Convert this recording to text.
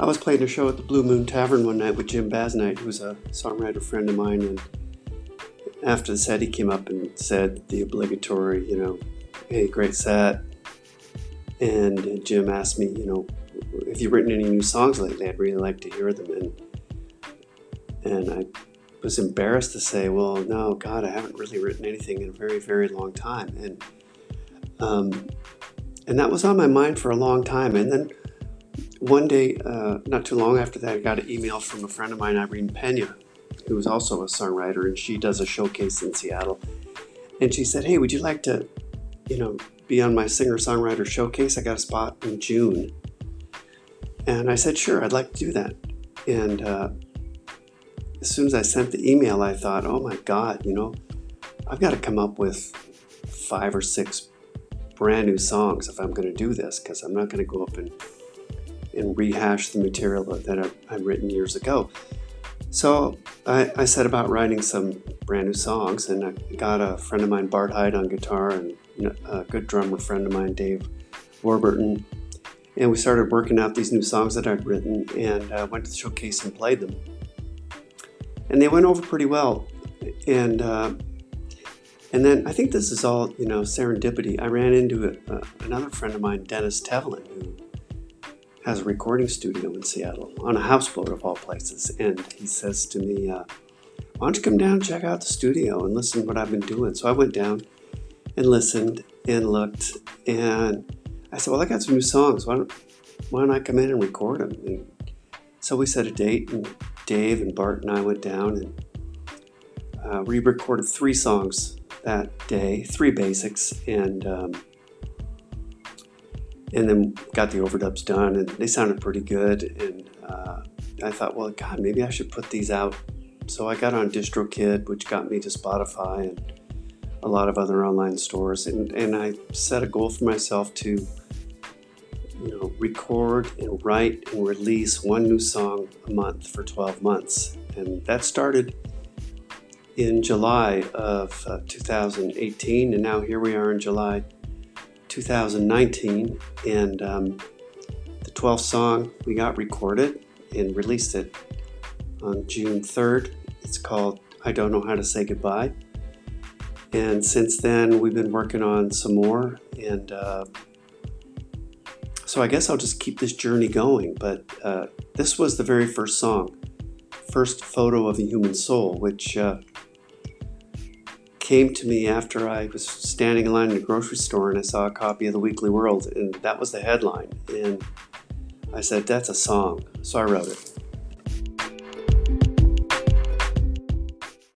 I was playing a show at the Blue Moon Tavern one night with Jim Basnight, who's a songwriter friend of mine, and after the set, he came up and said the obligatory, you know, hey, great set. And Jim asked me, you know, have you've written any new songs lately, I'd really like to hear them. And and I was embarrassed to say, well, no, God, I haven't really written anything in a very, very long time. And um, and that was on my mind for a long time. And then one day, uh, not too long after that, I got an email from a friend of mine, Irene Pena, who is also a songwriter, and she does a showcase in Seattle. And she said, "Hey, would you like to, you know, be on my singer-songwriter showcase? I got a spot in June." And I said, "Sure, I'd like to do that." And uh, as soon as I sent the email, I thought, "Oh my God, you know, I've got to come up with five or six brand new songs if I'm going to do this, because I'm not going to go up and and rehash the material that I've, written years ago." So I, I, set about writing some brand new songs, and I got a friend of mine, Bart Hyde, on guitar, and a good drummer friend of mine, Dave Warburton. And we started working out these new songs that I'd written, and uh, went to the showcase and played them. And they went over pretty well. And uh, and then I think this is all you know serendipity. I ran into a, uh, another friend of mine, Dennis Tevlin, who has a recording studio in Seattle on a houseboat of all places. And he says to me, uh, Why don't you come down and check out the studio and listen to what I've been doing? So I went down and listened and looked. And I said, Well, I got some new songs. Why don't, why don't I come in and record them? And so we set a date, and Dave and Bart and I went down and uh, we recorded three songs that day, three basics. And um, and then got the overdubs done, and they sounded pretty good. And uh, I thought, well, God, maybe I should put these out. So I got on DistroKid, which got me to Spotify and a lot of other online stores, and, and I set a goal for myself to, you know, record and write and release one new song a month for 12 months, and that started in July of uh, 2018, and now here we are in July 2019, and um, the 12th song we got recorded and released it on June 3rd. It's called I Don't Know How to Say Goodbye. And since then, we've been working on some more, and uh, so I guess I'll just keep this journey going. But uh, this was the very first song, first photo of a human soul, which uh, came to me after I was standing in line in a grocery store and I saw a copy of the Weekly World, and that was the headline. And I said, That's a song. So I wrote it.